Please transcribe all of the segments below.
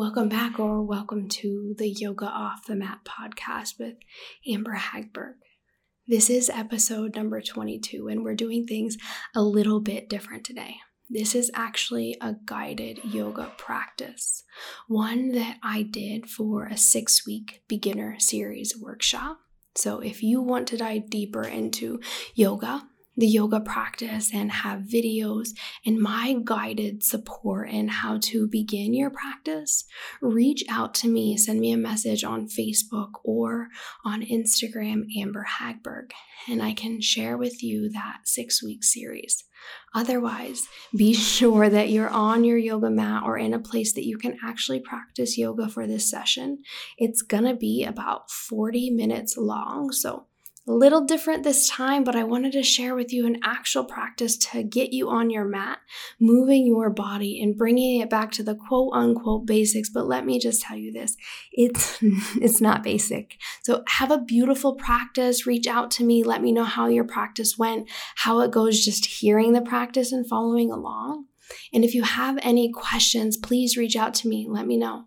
Welcome back, or welcome to the Yoga Off the Mat podcast with Amber Hagberg. This is episode number 22, and we're doing things a little bit different today. This is actually a guided yoga practice, one that I did for a six week beginner series workshop. So, if you want to dive deeper into yoga, the yoga practice and have videos and my guided support in how to begin your practice, reach out to me. Send me a message on Facebook or on Instagram, Amber Hagberg, and I can share with you that six week series. Otherwise, be sure that you're on your yoga mat or in a place that you can actually practice yoga for this session. It's gonna be about 40 minutes long, so little different this time, but I wanted to share with you an actual practice to get you on your mat, moving your body and bringing it back to the quote unquote basics. But let me just tell you this it's, it's not basic. So have a beautiful practice. Reach out to me. Let me know how your practice went, how it goes just hearing the practice and following along. And if you have any questions, please reach out to me. Let me know.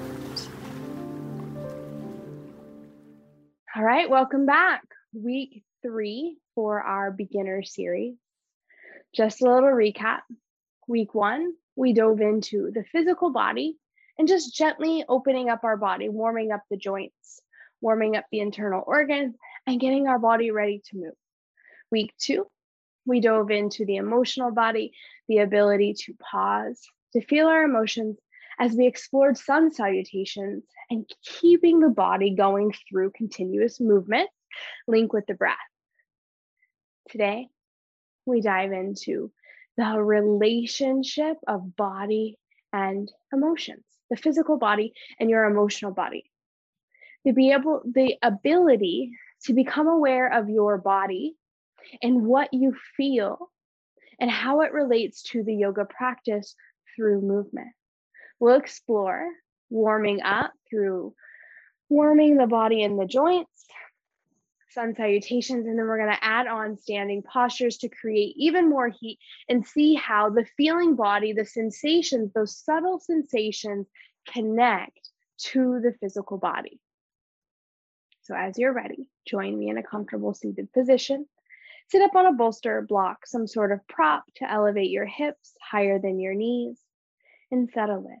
All right, welcome back. Week three for our beginner series. Just a little recap. Week one, we dove into the physical body and just gently opening up our body, warming up the joints, warming up the internal organs, and getting our body ready to move. Week two, we dove into the emotional body, the ability to pause, to feel our emotions, as we explored sun salutations and keeping the body going through continuous movement, linked with the breath. Today, we dive into the relationship of body and emotions, the physical body and your emotional body. To be able, the ability to become aware of your body and what you feel and how it relates to the yoga practice through movement. We'll explore warming up through warming the body and the joints, sun salutations, and then we're going to add on standing postures to create even more heat and see how the feeling body, the sensations, those subtle sensations connect to the physical body. So, as you're ready, join me in a comfortable seated position. Sit up on a bolster, block, some sort of prop to elevate your hips higher than your knees, and settle in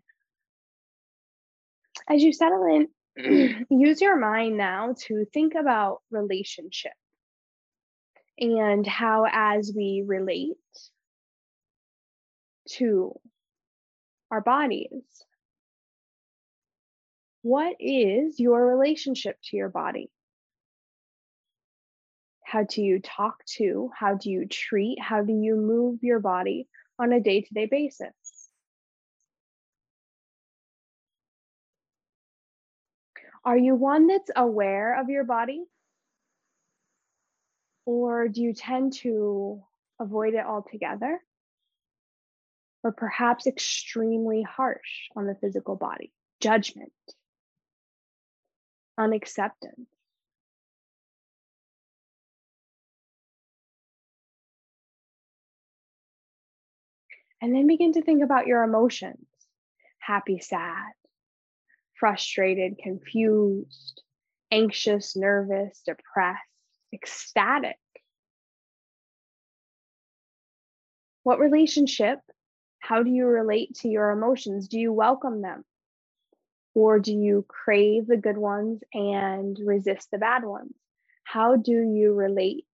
as you settle in, use your mind now to think about relationship and how, as we relate to our bodies, what is your relationship to your body? How do you talk to? How do you treat? How do you move your body on a day to day basis? Are you one that's aware of your body? Or do you tend to avoid it altogether? Or perhaps extremely harsh on the physical body? Judgment, unacceptance. And then begin to think about your emotions happy, sad, frustrated, confused, anxious, nervous, depressed, ecstatic. What relationship, how do you relate to your emotions? Do you welcome them? Or do you crave the good ones and resist the bad ones? How do you relate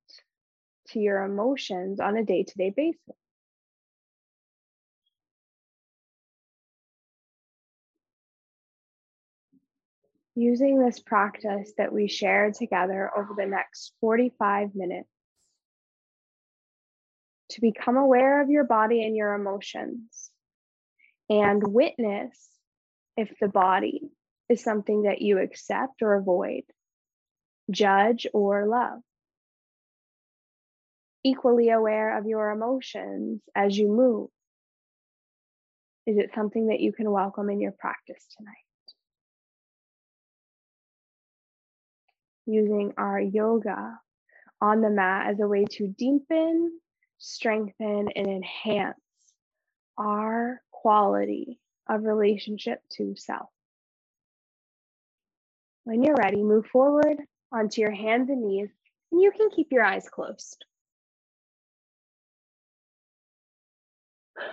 to your emotions on a day to day basis? Using this practice that we share together over the next 45 minutes to become aware of your body and your emotions and witness if the body is something that you accept or avoid, judge or love. Equally aware of your emotions as you move. Is it something that you can welcome in your practice tonight? Using our yoga on the mat as a way to deepen, strengthen, and enhance our quality of relationship to self. When you're ready, move forward onto your hands and knees, and you can keep your eyes closed.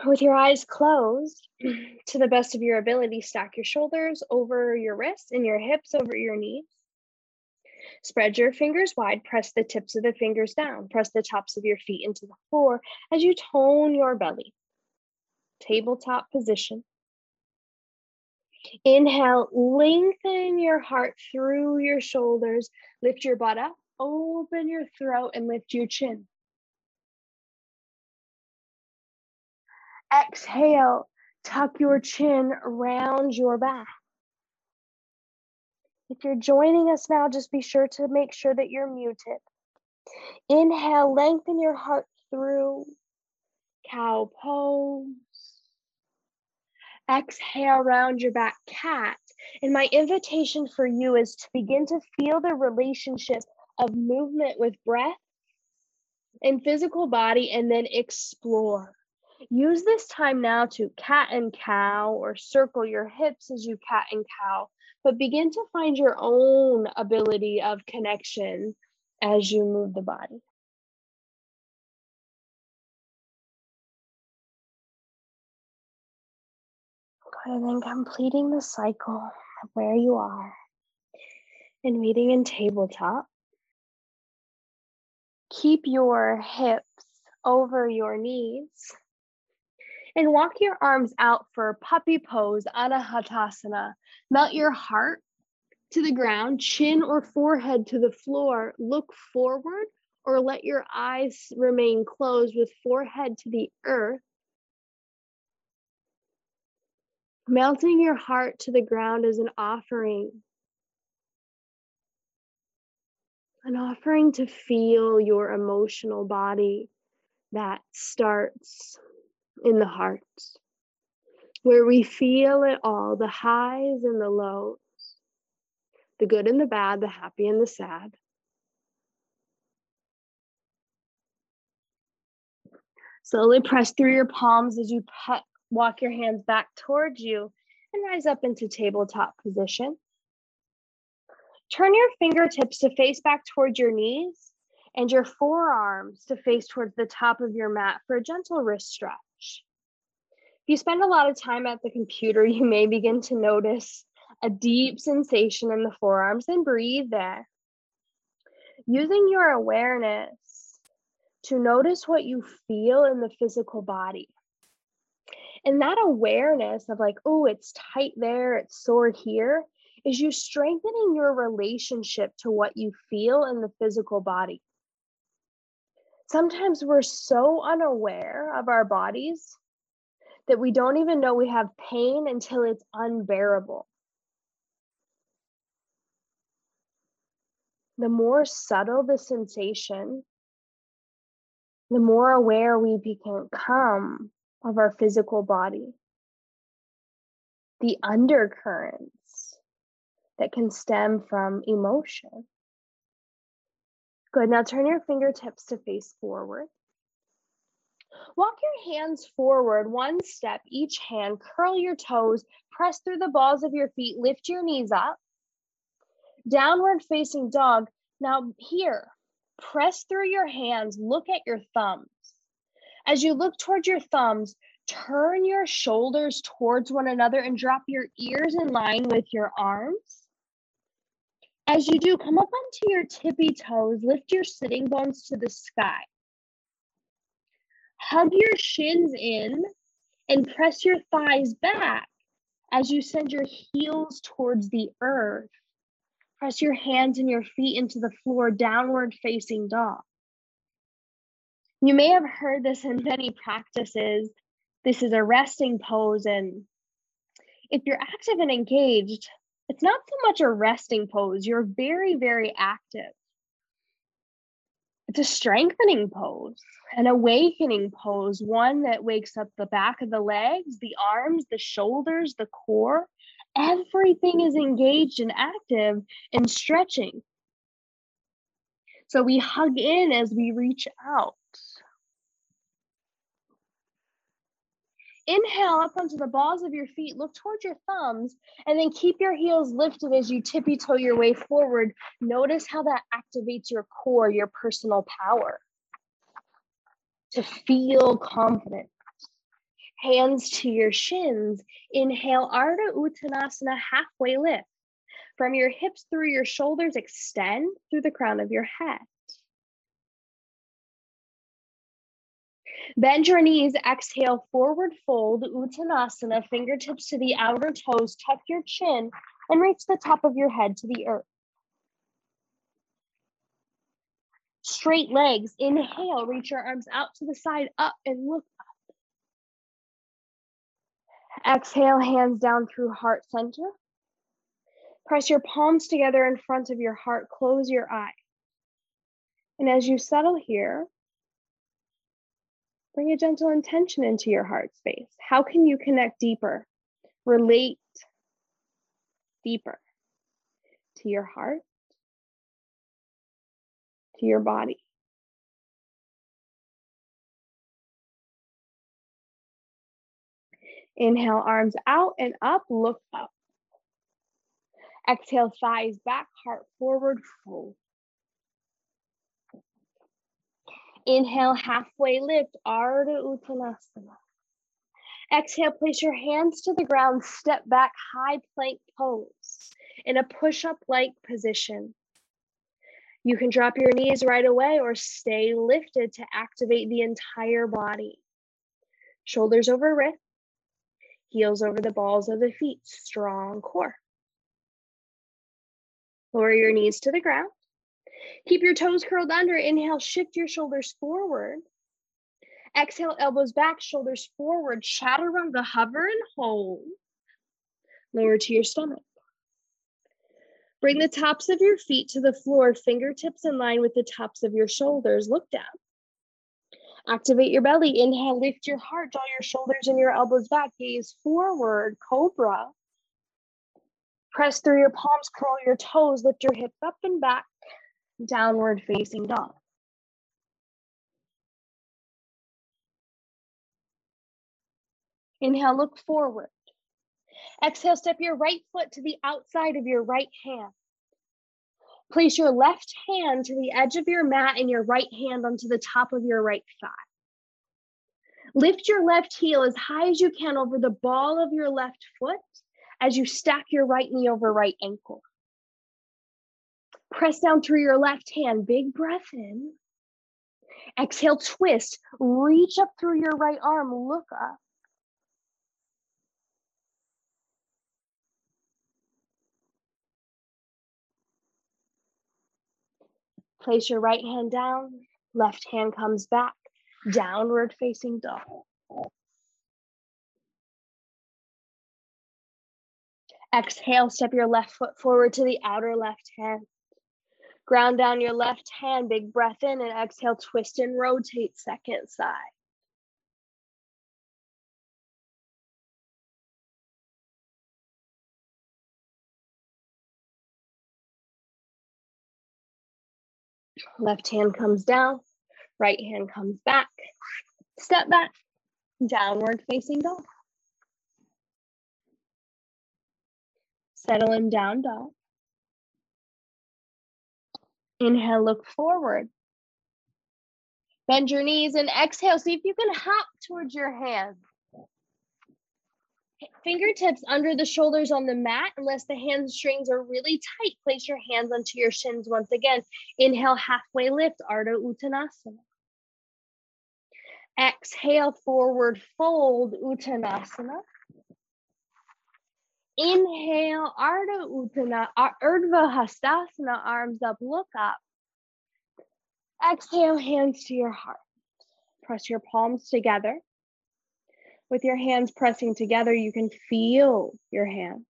With your eyes closed, to the best of your ability, stack your shoulders over your wrists and your hips over your knees. Spread your fingers wide, press the tips of the fingers down, press the tops of your feet into the floor as you tone your belly. Tabletop position. Inhale, lengthen your heart through your shoulders, lift your butt up, open your throat, and lift your chin. Exhale, tuck your chin around your back. If you're joining us now, just be sure to make sure that you're muted. Inhale, lengthen your heart through cow pose. Exhale, round your back, cat. And my invitation for you is to begin to feel the relationship of movement with breath and physical body, and then explore. Use this time now to cat and cow or circle your hips as you cat and cow but begin to find your own ability of connection as you move the body. And then completing the cycle of where you are and meeting in tabletop. Keep your hips over your knees and walk your arms out for puppy pose, Anahatasana. Melt your heart to the ground, chin or forehead to the floor. Look forward or let your eyes remain closed with forehead to the earth. Melting your heart to the ground is an offering. An offering to feel your emotional body that starts in the heart, where we feel it all the highs and the lows, the good and the bad, the happy and the sad. Slowly press through your palms as you put, walk your hands back towards you and rise up into tabletop position. Turn your fingertips to face back towards your knees and your forearms to face towards the top of your mat for a gentle wrist stretch. If you spend a lot of time at the computer, you may begin to notice a deep sensation in the forearms and breathe there. Using your awareness to notice what you feel in the physical body. And that awareness of like, oh, it's tight there, it's sore here, is you strengthening your relationship to what you feel in the physical body. Sometimes we're so unaware of our bodies that we don't even know we have pain until it's unbearable. The more subtle the sensation, the more aware we become of our physical body. The undercurrents that can stem from emotion. Good. Now turn your fingertips to face forward. Walk your hands forward one step each hand, curl your toes, press through the balls of your feet, lift your knees up. Downward facing dog. Now, here, press through your hands, look at your thumbs. As you look towards your thumbs, turn your shoulders towards one another and drop your ears in line with your arms. As you do, come up onto your tippy toes, lift your sitting bones to the sky. Hug your shins in and press your thighs back as you send your heels towards the earth. Press your hands and your feet into the floor, downward facing dog. You may have heard this in many practices This is a resting pose. And if you're active and engaged, it's not so much a resting pose. You're very, very active. It's a strengthening pose, an awakening pose, one that wakes up the back of the legs, the arms, the shoulders, the core. Everything is engaged and active and stretching. So we hug in as we reach out. Inhale up onto the balls of your feet, look towards your thumbs, and then keep your heels lifted as you tippy toe your way forward. Notice how that activates your core, your personal power. To feel confident. Hands to your shins. Inhale, Ardha Uttanasana, halfway lift. From your hips through your shoulders, extend through the crown of your head. Bend your knees, exhale, forward fold, Uttanasana, fingertips to the outer toes, tuck your chin, and reach the top of your head to the earth. Straight legs, inhale, reach your arms out to the side, up and look up. Exhale, hands down through heart center. Press your palms together in front of your heart, close your eyes. And as you settle here, Bring a gentle intention into your heart space. How can you connect deeper, relate deeper to your heart, to your body? Inhale, arms out and up, look up. Exhale, thighs back, heart forward, fold. Inhale, halfway lift, Ardha Uttanasana. Exhale, place your hands to the ground, step back, high plank pose in a push up like position. You can drop your knees right away or stay lifted to activate the entire body. Shoulders over wrist, heels over the balls of the feet, strong core. Lower your knees to the ground. Keep your toes curled under. Inhale, shift your shoulders forward. Exhale, elbows back, shoulders forward. Chaturanga, hover and hold. Lower to your stomach. Bring the tops of your feet to the floor, fingertips in line with the tops of your shoulders. Look down. Activate your belly. Inhale, lift your heart, draw your shoulders and your elbows back, gaze forward, cobra. Press through your palms, curl your toes, lift your hips up and back downward facing dog. Inhale, look forward. Exhale, step your right foot to the outside of your right hand. Place your left hand to the edge of your mat and your right hand onto the top of your right thigh. Lift your left heel as high as you can over the ball of your left foot as you stack your right knee over right ankle. Press down through your left hand. Big breath in. Exhale, twist. Reach up through your right arm. Look up. Place your right hand down. Left hand comes back. Downward facing dog. Exhale, step your left foot forward to the outer left hand. Ground down your left hand, big breath in, and exhale, twist and rotate second side. Left hand comes down, right hand comes back. Step back, downward facing dog. Settle in down dog. Inhale, look forward. Bend your knees and exhale. See if you can hop towards your hands. Fingertips under the shoulders on the mat, unless the hamstrings are really tight. Place your hands onto your shins once again. Inhale, halfway lift, Ardha Uttanasana. Exhale, forward fold, Uttanasana. Inhale, Ardha Uttana, Urdhva Hastasana, arms up, look up. Exhale, hands to your heart. Press your palms together. With your hands pressing together, you can feel your hands.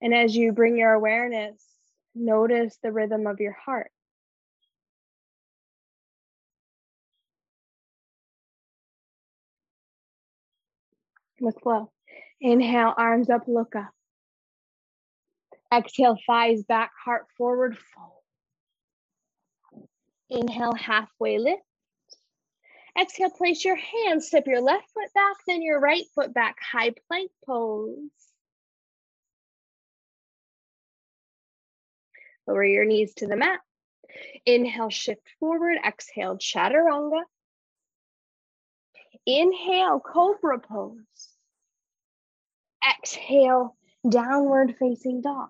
And as you bring your awareness, notice the rhythm of your heart. With flow. Inhale, arms up, look up. Exhale, thighs back, heart forward, fold. Inhale, halfway lift. Exhale, place your hands, step your left foot back, then your right foot back, high plank pose. Lower your knees to the mat. Inhale, shift forward. Exhale, chaturanga. Inhale, cobra pose. Exhale, downward facing dog.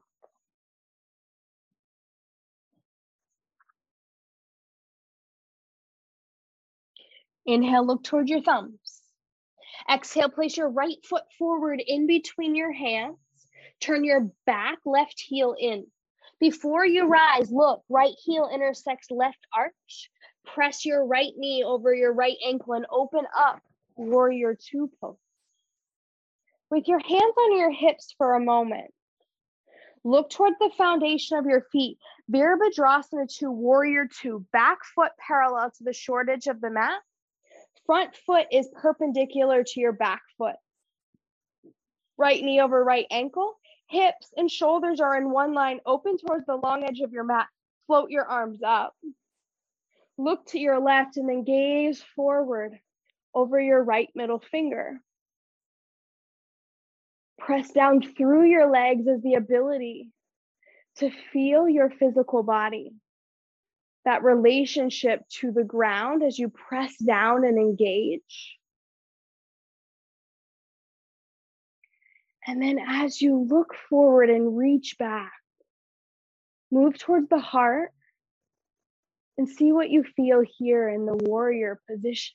Inhale, look towards your thumbs. Exhale, place your right foot forward in between your hands. Turn your back left heel in. Before you rise, look, right heel intersects left arch. Press your right knee over your right ankle and open up warrior two pose. With your hands on your hips for a moment, look toward the foundation of your feet. Virabhadrasana to warrior two, back foot parallel to the short edge of the mat front foot is perpendicular to your back foot. Right knee over right ankle. Hips and shoulders are in one line, open towards the long edge of your mat. Float your arms up. Look to your left and then gaze forward over your right middle finger. Press down through your legs as the ability to feel your physical body that relationship to the ground as you press down and engage. And then as you look forward and reach back, move towards the heart and see what you feel here in the warrior position.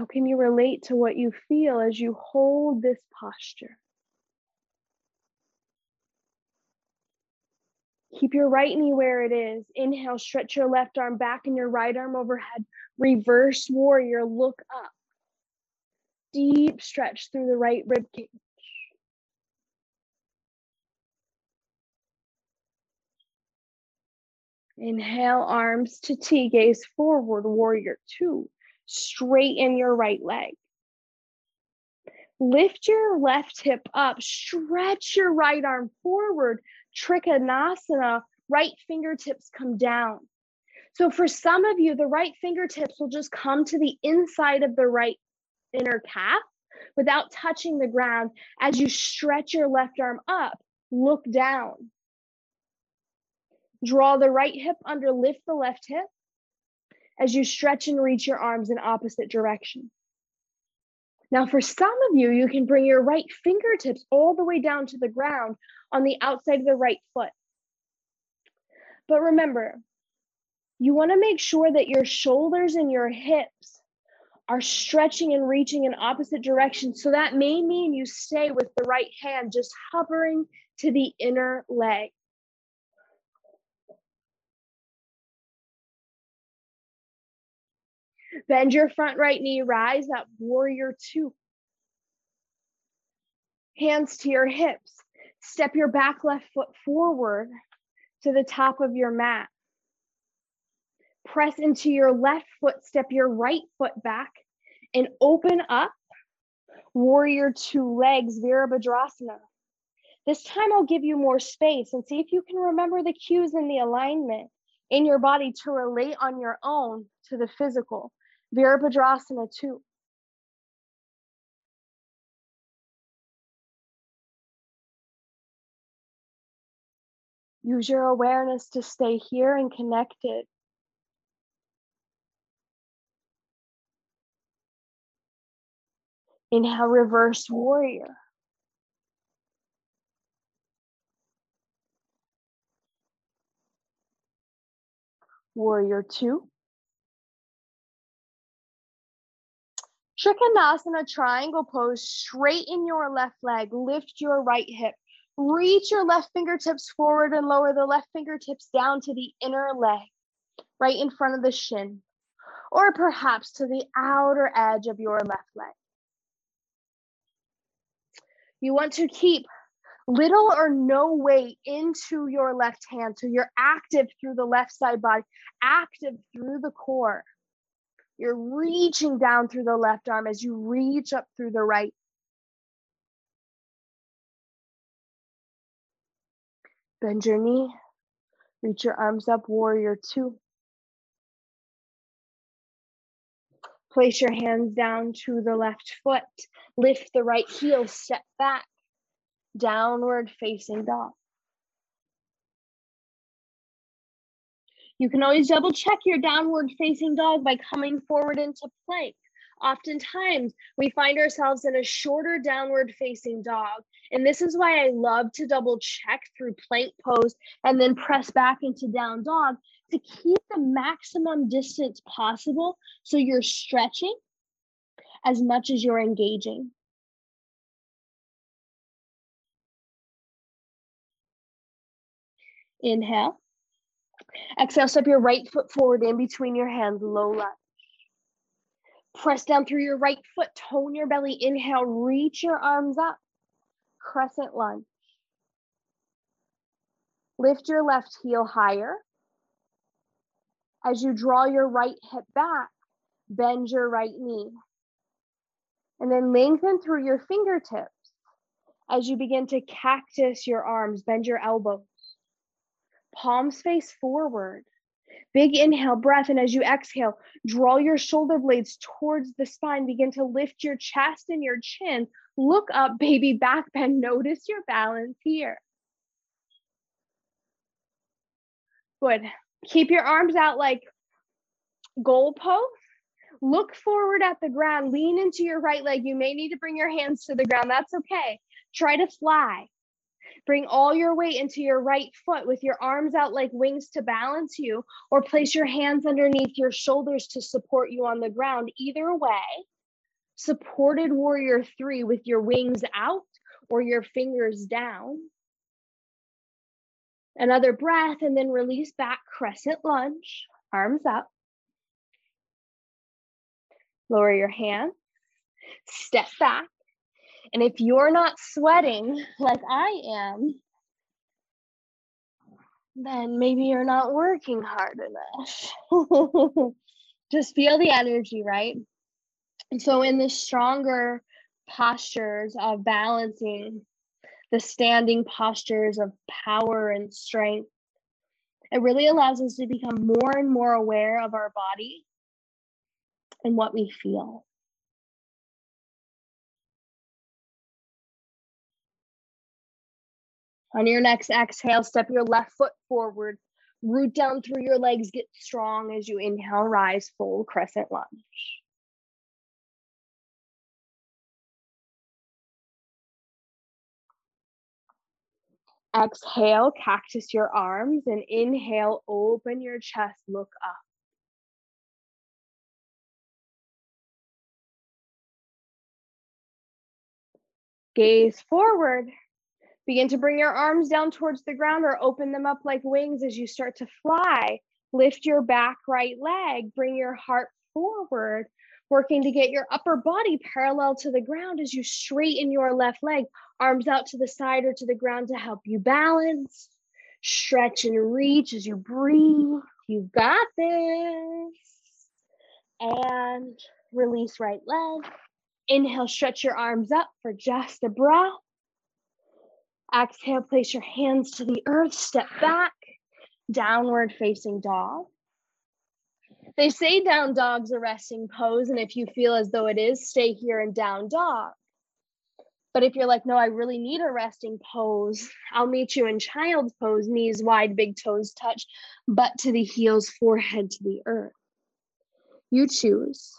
How can you relate to what you feel as you hold this posture? Keep your right knee where it is. Inhale, stretch your left arm back and your right arm overhead. Reverse warrior, look up. Deep stretch through the right rib cage. Inhale, arms to T, gaze forward, warrior two. Straighten your right leg. Lift your left hip up, stretch your right arm forward, Trikonasana, right fingertips come down. So for some of you, the right fingertips will just come to the inside of the right inner calf without touching the ground. As you stretch your left arm up, look down. Draw the right hip under, lift the left hip as you stretch and reach your arms in opposite direction. Now, for some of you, you can bring your right fingertips all the way down to the ground on the outside of the right foot. But remember, you want to make sure that your shoulders and your hips are stretching and reaching in opposite directions. So that may mean you stay with the right hand just hovering to the inner leg. Bend your front right knee, rise up, warrior two. Hands to your hips. Step your back left foot forward to the top of your mat. Press into your left foot, step your right foot back, and open up warrior two legs, Virabhadrasana. This time I'll give you more space and see if you can remember the cues in the alignment in your body to relate on your own to the physical. Virabhadrasana 2. Use your awareness to stay here and connected. Inhale, reverse warrior. Warrior two. Trikonasana triangle pose, straighten your left leg, lift your right hip. Reach your left fingertips forward and lower the left fingertips down to the inner leg, right in front of the shin. or perhaps to the outer edge of your left leg. You want to keep little or no weight into your left hand. So you're active through the left side body, active through the core. You're reaching down through the left arm as you reach up through the right. Bend your knee, reach your arms up, warrior two. Place your hands down to the left foot. Lift the right heel, step back. Downward facing dog. You can always double check your downward facing dog by coming forward into plank. Oftentimes, we find ourselves in a shorter downward facing dog. And this is why I love to double check through plank pose and then press back into down dog to keep the maximum distance possible so you're stretching as much as you're engaging. Inhale. Exhale, step your right foot forward in between your hands, low lunge. Press down through your right foot, tone your belly. Inhale, reach your arms up, crescent lunge. Lift your left heel higher. As you draw your right hip back, bend your right knee. And then lengthen through your fingertips as you begin to cactus your arms, bend your elbows. Palms face forward. Big inhale, breath. And as you exhale, draw your shoulder blades towards the spine. Begin to lift your chest and your chin. Look up, baby back bend. Notice your balance here. Good. Keep your arms out like goal goalposts. Look forward at the ground. Lean into your right leg. You may need to bring your hands to the ground. That's okay. Try to fly. Bring all your weight into your right foot with your arms out like wings to balance you, or place your hands underneath your shoulders to support you on the ground. Either way, supported warrior three with your wings out or your fingers down. Another breath and then release back, crescent lunge, arms up. Lower your hands, step back. And if you're not sweating like I am, then maybe you're not working hard enough. Just feel the energy, right? And so, in the stronger postures of balancing, the standing postures of power and strength. It really allows us to become more and more aware of our body and what we feel. On your next exhale, step your left foot forward, root down through your legs, get strong as you inhale, rise full crescent lunge. Exhale, cactus your arms, and inhale, open your chest, look up. Gaze forward. Begin to bring your arms down towards the ground or open them up like wings as you start to fly. Lift your back right leg, bring your heart forward, working to get your upper body parallel to the ground as you straighten your left leg arms out to the side or to the ground to help you balance. Stretch and reach as you breathe. You've got this. And release right leg. Inhale, stretch your arms up for just a breath. Exhale, place your hands to the earth, step back, downward facing dog. They say down dog's a resting pose, and if you feel as though it is, stay here in down dog. But if you're like, no, I really need a resting pose, I'll meet you in child's pose, knees wide, big toes touch, butt to the heels, forehead to the earth. You choose.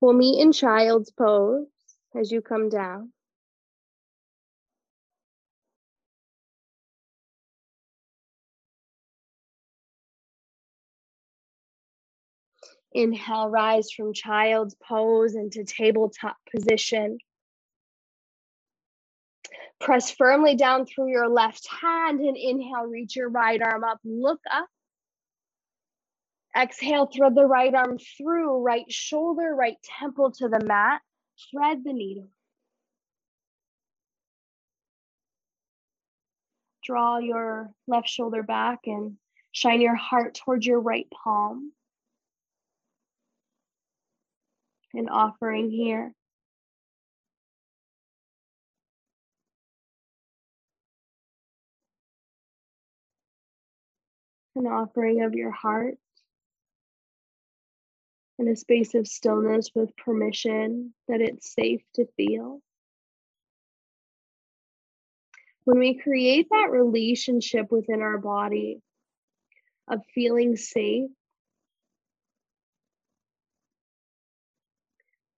We'll meet in child's pose as you come down. Inhale, rise from child's pose into tabletop position. Press firmly down through your left hand and inhale, reach your right arm up, look up. Exhale, thread the right arm through, right shoulder, right temple to the mat. Thread the needle. Draw your left shoulder back and shine your heart towards your right palm. An offering here. An offering of your heart in a space of stillness with permission that it's safe to feel. When we create that relationship within our body of feeling safe,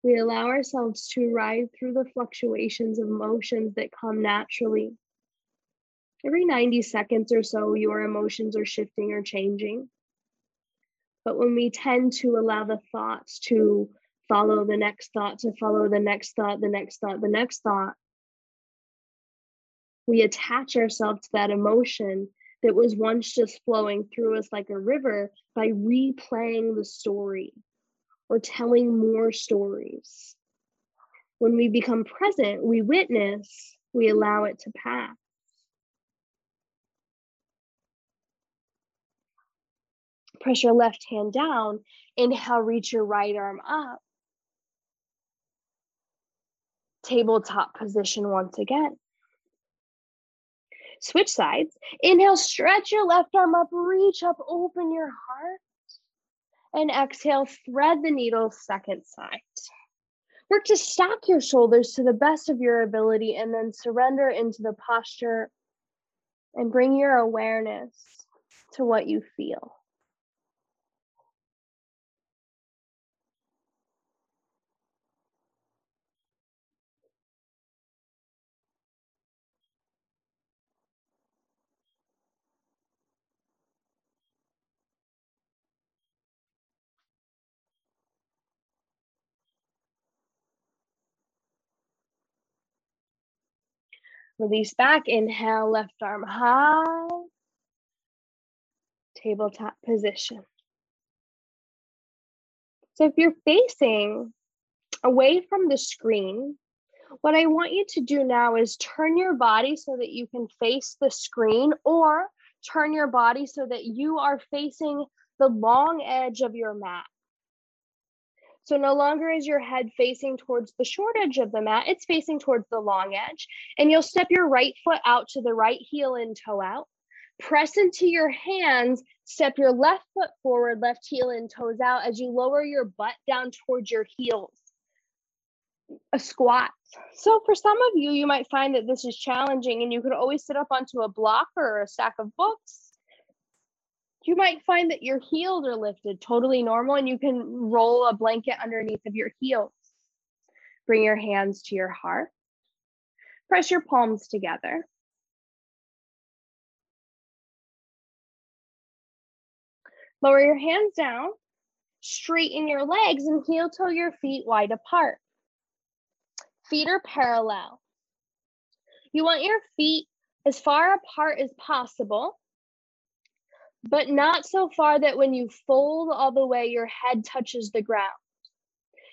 we allow ourselves to ride through the fluctuations of emotions that come naturally. Every 90 seconds or so, your emotions are shifting or changing. But when we tend to allow the thoughts to follow the next thought, to follow the next thought, the next thought, the next thought, we attach ourselves to that emotion that was once just flowing through us like a river by replaying the story or telling more stories. When we become present, we witness, we allow it to pass. Press your left hand down. Inhale, reach your right arm up. Tabletop position once again. Switch sides. Inhale, stretch your left arm up, reach up, open your heart. And exhale, thread the needle second side. Work to stack your shoulders to the best of your ability and then surrender into the posture and bring your awareness to what you feel. Release back, inhale, left arm high. Tabletop position. So if you're facing away from the screen, what I want you to do now is turn your body so that you can face the screen or turn your body so that you are facing the long edge of your mat. So no longer is your head facing towards the short edge of the mat, it's facing towards the long edge. And you'll step your right foot out to the right heel and toe out. Press into your hands, step your left foot forward, left heel and toes out as you lower your butt down towards your heels. A squat. So for some of you, you might find that this is challenging and you could always sit up onto a block or a stack of books you might find that your heels are lifted totally normal and you can roll a blanket underneath of your heels. Bring your hands to your heart. Press your palms together. Lower your hands down, straighten your legs and heel toe your feet wide apart. Feet are parallel. You want your feet as far apart as possible but not so far that when you fold all the way, your head touches the ground.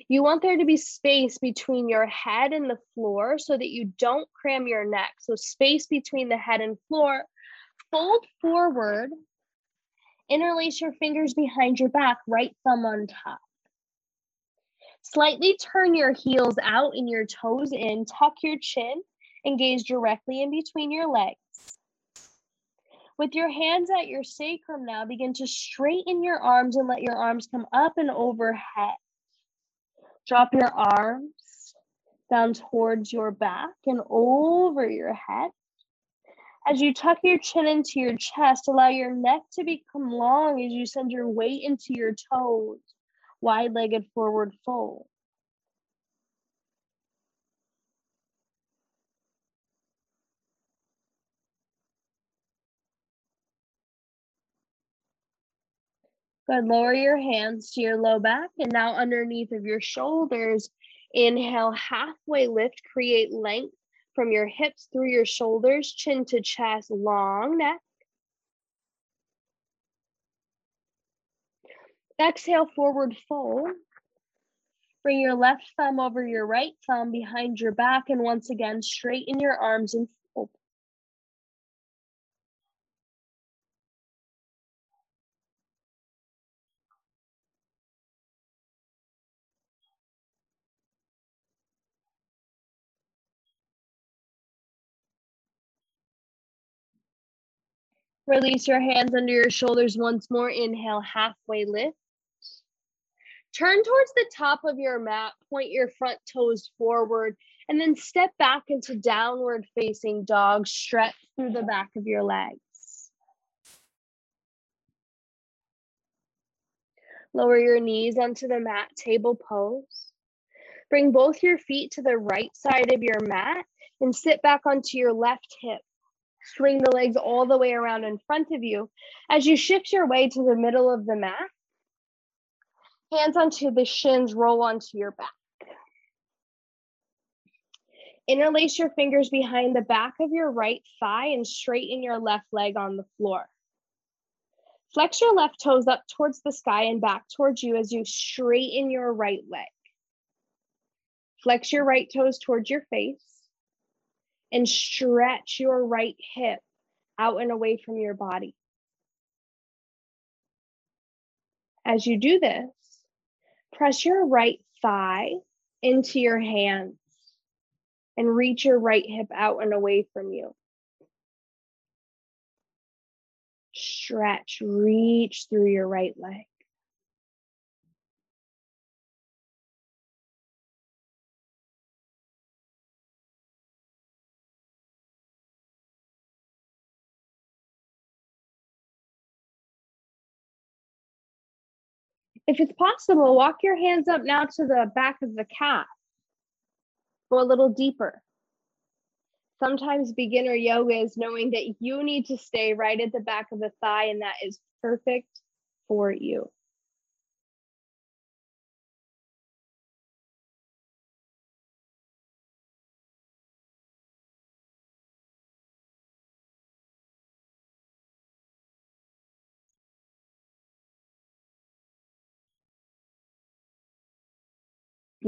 You want there to be space between your head and the floor so that you don't cram your neck. So, space between the head and floor. Fold forward, interlace your fingers behind your back, right thumb on top. Slightly turn your heels out and your toes in, tuck your chin, and gaze directly in between your legs. With your hands at your sacrum now, begin to straighten your arms and let your arms come up and overhead. Drop your arms down towards your back and over your head. As you tuck your chin into your chest, allow your neck to become long as you send your weight into your toes, wide legged forward fold. Good. Lower your hands to your low back and now underneath of your shoulders. Inhale, halfway lift, create length from your hips through your shoulders, chin to chest, long neck. Exhale, forward fold. Bring your left thumb over your right thumb behind your back, and once again, straighten your arms and Release your hands under your shoulders once more. Inhale, halfway lift. Turn towards the top of your mat, point your front toes forward, and then step back into downward facing dog. Stretch through the back of your legs. Lower your knees onto the mat, table pose. Bring both your feet to the right side of your mat and sit back onto your left hip. Swing the legs all the way around in front of you. As you shift your way to the middle of the mat, hands onto the shins, roll onto your back. Interlace your fingers behind the back of your right thigh and straighten your left leg on the floor. Flex your left toes up towards the sky and back towards you as you straighten your right leg. Flex your right toes towards your face and stretch your right hip out and away from your body. As you do this, press your right thigh into your hands and reach your right hip out and away from you. Stretch, reach through your right leg. If it's possible, walk your hands up now to the back of the calf. Go a little deeper. Sometimes beginner yoga is knowing that you need to stay right at the back of the thigh, and that is perfect for you.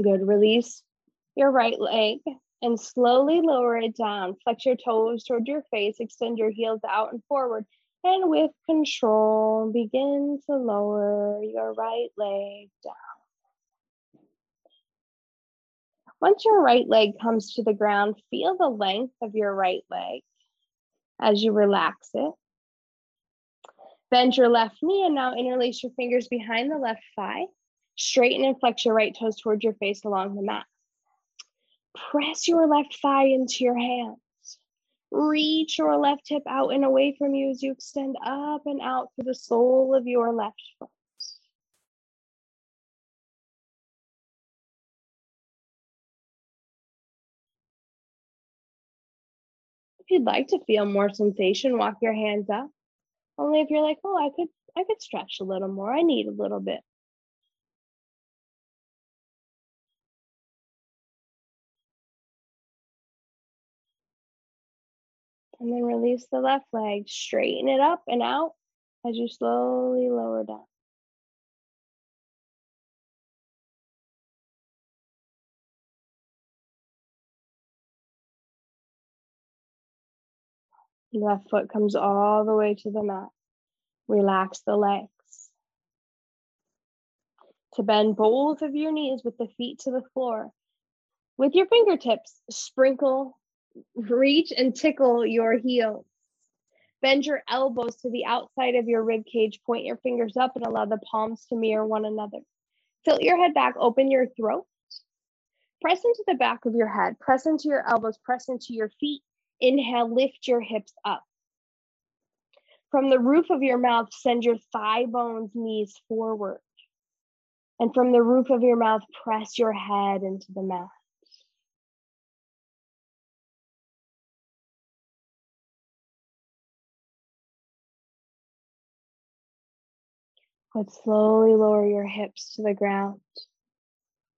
Good. Release your right leg and slowly lower it down. Flex your toes toward your face, extend your heels out and forward. And with control, begin to lower your right leg down. Once your right leg comes to the ground, feel the length of your right leg as you relax it. Bend your left knee and now interlace your fingers behind the left thigh. Straighten and flex your right toes towards your face along the mat. Press your left thigh into your hands. Reach your left hip out and away from you as you extend up and out through the sole of your left foot. If you'd like to feel more sensation, walk your hands up. Only if you're like, oh, I could I could stretch a little more. I need a little bit. And then release the left leg. Straighten it up and out as you slowly lower down. Left foot comes all the way to the mat. Relax the legs. To bend both of your knees with the feet to the floor. With your fingertips, sprinkle reach and tickle your heels. Bend your elbows to the outside of your rib cage. Point your fingers up and allow the palms to mirror one another. Tilt your head back, open your throat. Press into the back of your head, press into your elbows, press into your feet. Inhale, lift your hips up. From the roof of your mouth, send your thigh bones, knees forward. And from the roof of your mouth, press your head into the mat. But slowly lower your hips to the ground.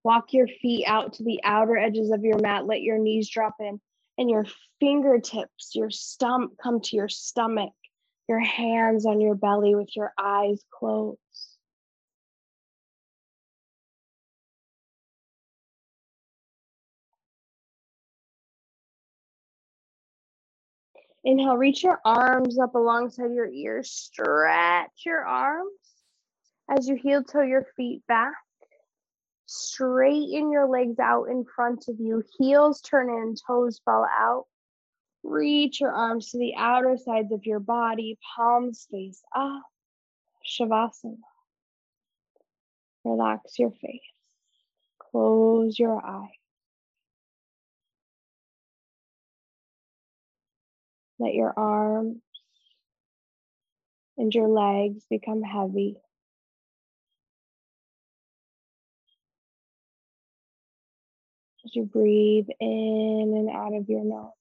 Walk your feet out to the outer edges of your mat. Let your knees drop in and your fingertips, your stump come to your stomach, your hands on your belly with your eyes closed. Inhale, reach your arms up alongside your ears. Stretch your arms as you heel toe your feet back. Straighten your legs out in front of you. Heels turn in, toes fall out. Reach your arms to the outer sides of your body, palms face up. Shavasana. Relax your face. Close your eyes. Let your arms and your legs become heavy. As you breathe in and out of your nose.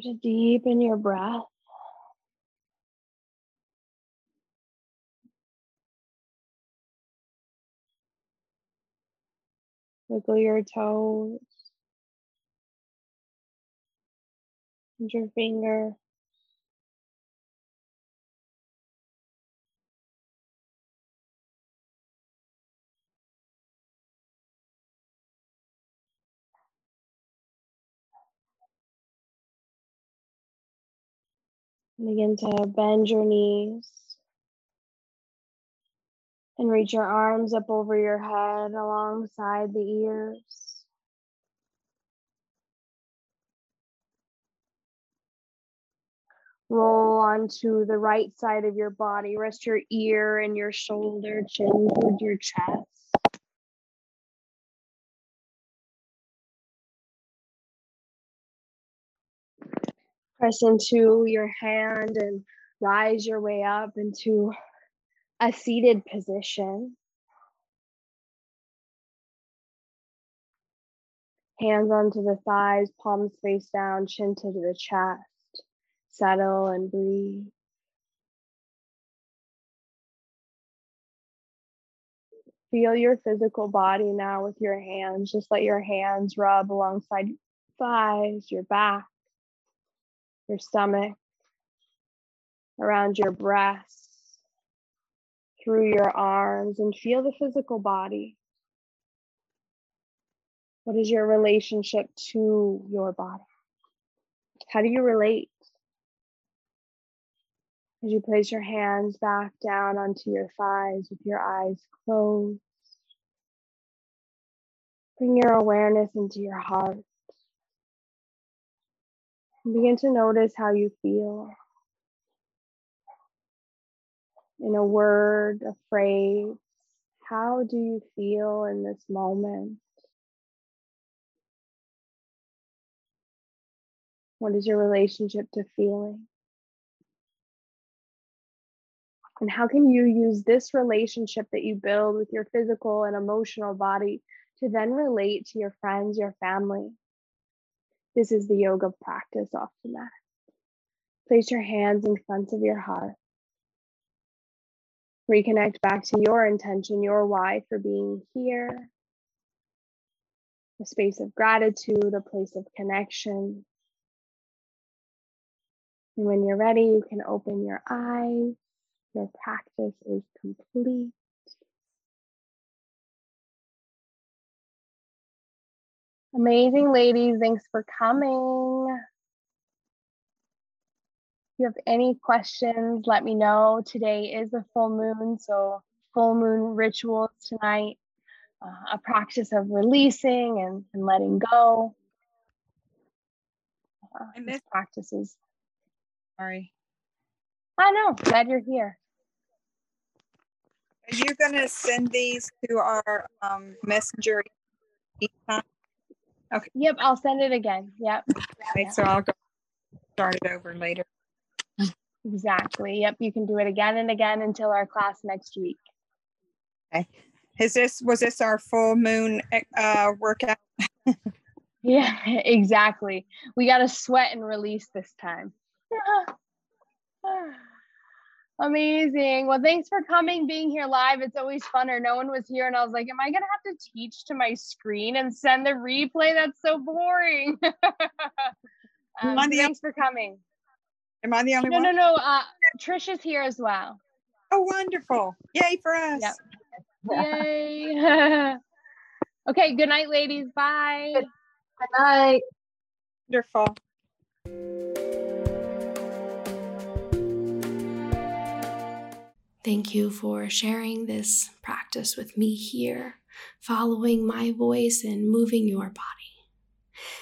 Start to deepen your breath. Wiggle your toes and your finger. Begin to bend your knees and reach your arms up over your head alongside the ears. Roll onto the right side of your body. Rest your ear and your shoulder, chin towards your chest. Press into your hand and rise your way up into a seated position. Hands onto the thighs, palms face down, chin to the chest. Settle and breathe. Feel your physical body now with your hands. Just let your hands rub alongside thighs, your back, your stomach, around your breasts, through your arms, and feel the physical body. What is your relationship to your body? How do you relate? As you place your hands back down onto your thighs with your eyes closed, bring your awareness into your heart. Begin to notice how you feel. In a word, a phrase, how do you feel in this moment? What is your relationship to feeling? And how can you use this relationship that you build with your physical and emotional body to then relate to your friends, your family, this is the yoga practice off the mat. Place your hands in front of your heart. Reconnect back to your intention, your why for being here. A space of gratitude, a place of connection. And when you're ready, you can open your eyes. Your practice is complete. Amazing ladies, thanks for coming. If you have any questions, let me know. Today is a full moon, so full moon rituals tonight. uh, a practice of releasing and, and letting go. Uh, I missed- practices. Sorry. I know. Glad you're here. Are you going to send these to our um, messenger time? Yep, I'll send it again. Yep, Okay, Yeah. so I'll go start it over later. exactly. Yep, you can do it again and again until our class next week. Okay. Is this was this our full moon uh, workout? Yeah, exactly. We got to sweat and release this time. Amazing. Well, thanks for coming, being here live. It's always funner. No one was here, and I was like, Am I going to have to teach to my screen and send the replay? That's so boring. um, so thanks for coming. Am I the only No, one? no, no. Uh, Trish is here as well. Oh, wonderful! Yay for us! Yep. Yay. okay, good night, ladies. Bye. Good night. Wonderful. Thank you for sharing this practice with me here, following my voice and moving your body.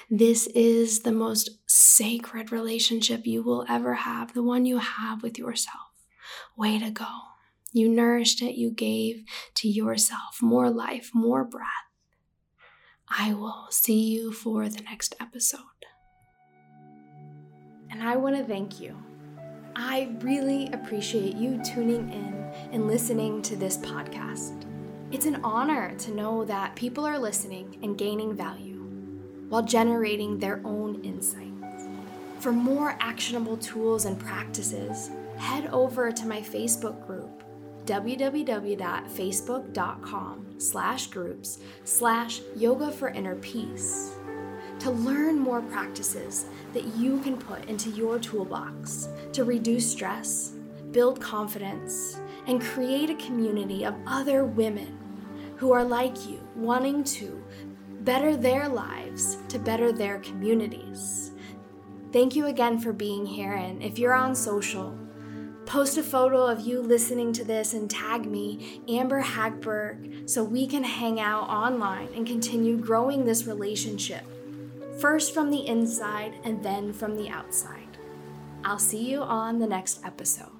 This is the most sacred relationship you will ever have, the one you have with yourself. Way to go. You nourished it, you gave to yourself more life, more breath. I will see you for the next episode. And I want to thank you. I really appreciate you tuning in and listening to this podcast. It's an honor to know that people are listening and gaining value while generating their own insights. For more actionable tools and practices, head over to my Facebook group www.facebook.com slash groups slash yoga for inner peace to learn more practices that you can put into your toolbox to reduce stress, build confidence, and create a community of other women who are like you, wanting to better their lives to better their communities. Thank you again for being here, and if you're on social, post a photo of you listening to this and tag me, Amber Hagberg, so we can hang out online and continue growing this relationship first from the inside and then from the outside. I'll see you on the next episode.